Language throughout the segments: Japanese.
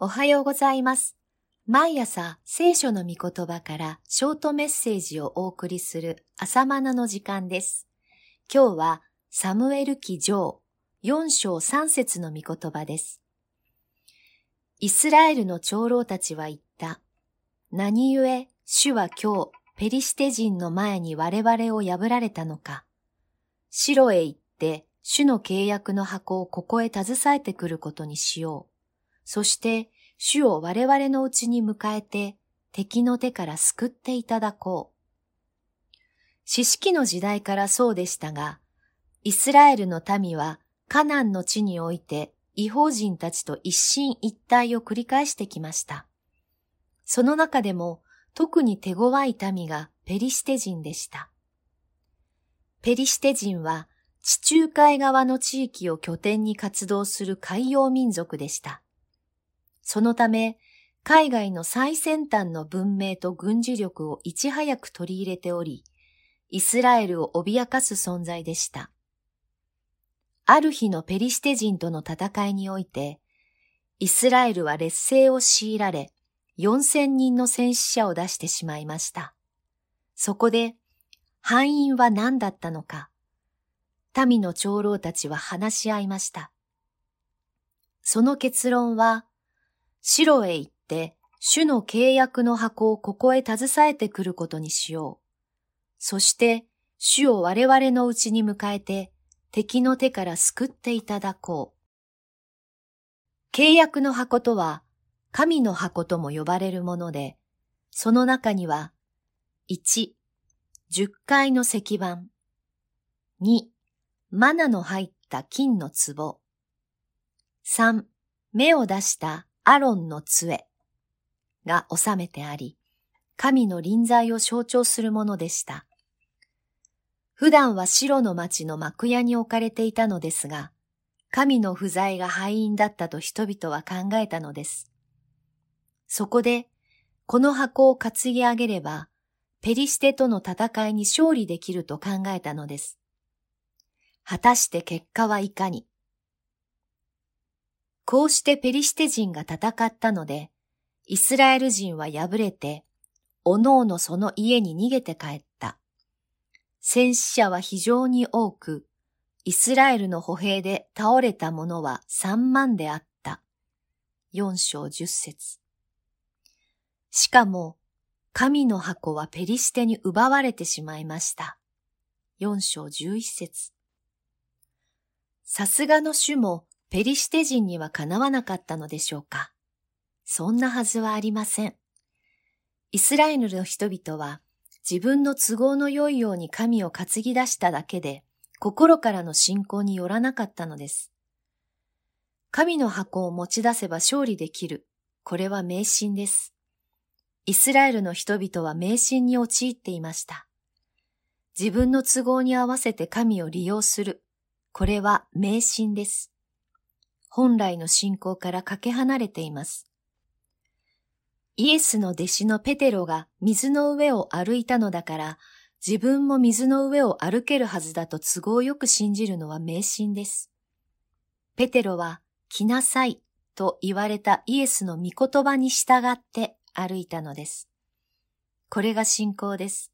おはようございます。毎朝聖書の御言葉からショートメッセージをお送りする朝マナの時間です。今日はサムエル記上4章3節の御言葉です。イスラエルの長老たちは言った。何故主は今日ペリシテ人の前に我々を破られたのか。城へ行って主の契約の箱をここへ携えてくることにしよう。そして、主を我々のうちに迎えて、敵の手から救っていただこう。四式の時代からそうでしたが、イスラエルの民はカナンの地において違法人たちと一進一退を繰り返してきました。その中でも特に手強い民がペリシテ人でした。ペリシテ人は地中海側の地域を拠点に活動する海洋民族でした。そのため、海外の最先端の文明と軍事力をいち早く取り入れており、イスラエルを脅かす存在でした。ある日のペリシテ人との戦いにおいて、イスラエルは劣勢を強いられ、4000人の戦死者を出してしまいました。そこで、敗因は何だったのか、民の長老たちは話し合いました。その結論は、城へ行って、主の契約の箱をここへ携えてくることにしよう。そして、主を我々のうちに迎えて、敵の手から救っていただこう。契約の箱とは、神の箱とも呼ばれるもので、その中には、11階の石板、2、マナの入った金の壺、3、目を出したアロンの杖が収めてあり、神の臨在を象徴するものでした。普段は白の町の幕屋に置かれていたのですが、神の不在が敗因だったと人々は考えたのです。そこで、この箱を担ぎ上げれば、ペリシテとの戦いに勝利できると考えたのです。果たして結果はいかに？こうしてペリシテ人が戦ったので、イスラエル人は敗れて、おのおのその家に逃げて帰った。戦死者は非常に多く、イスラエルの歩兵で倒れた者は三万であった。四章十節。しかも、神の箱はペリシテに奪われてしまいました。四章十一節。さすがの主もペリシテ人にはかなわなかったのでしょうか？そんなはずはありません。イスラエルの人々は自分の都合の良いように神を担ぎ出しただけで心からの信仰によらなかったのです。神の箱を持ち出せば勝利できる。これは迷信です。イスラエルの人々は迷信に陥っていました。自分の都合に合わせて神を利用する。これは迷信です。本来の信仰からかけ離れています。イエスの弟子のペテロが水の上を歩いたのだから、自分も水の上を歩けるはずだと都合よく信じるのは迷信です。ペテロは、来なさいと言われたイエスの御言葉に従って歩いたのです。これが信仰です。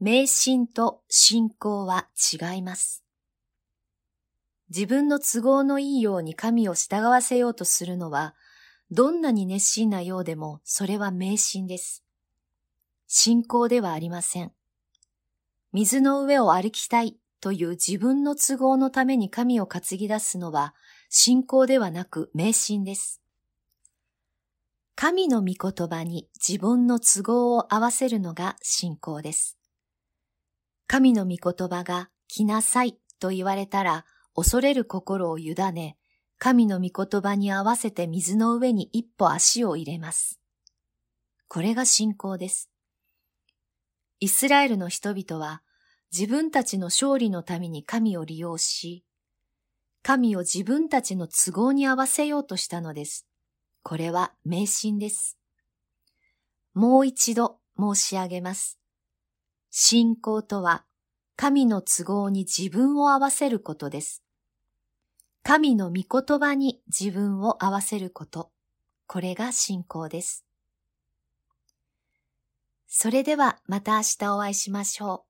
迷信と信仰は違います。自分の都合のいいように神を従わせようとするのは、どんなに熱心なようでもそれは迷信です。信仰ではありません。水の上を歩きたいという自分の都合のために神を担ぎ出すのは信仰ではなく迷信です。神の御言葉に自分の都合を合わせるのが信仰です。神の御言葉が来なさいと言われたら恐れる心を委ね、神の御言葉に合わせて水の上に一歩足を入れます。これが信仰です。イスラエルの人々は自分たちの勝利のために神を利用し、神を自分たちの都合に合わせようとしたのです。これは迷信です。もう一度申し上げます。信仰とは神の都合に自分を合わせることです。神の御言葉に自分を合わせること。これが信仰です。それではまた明日お会いしましょう。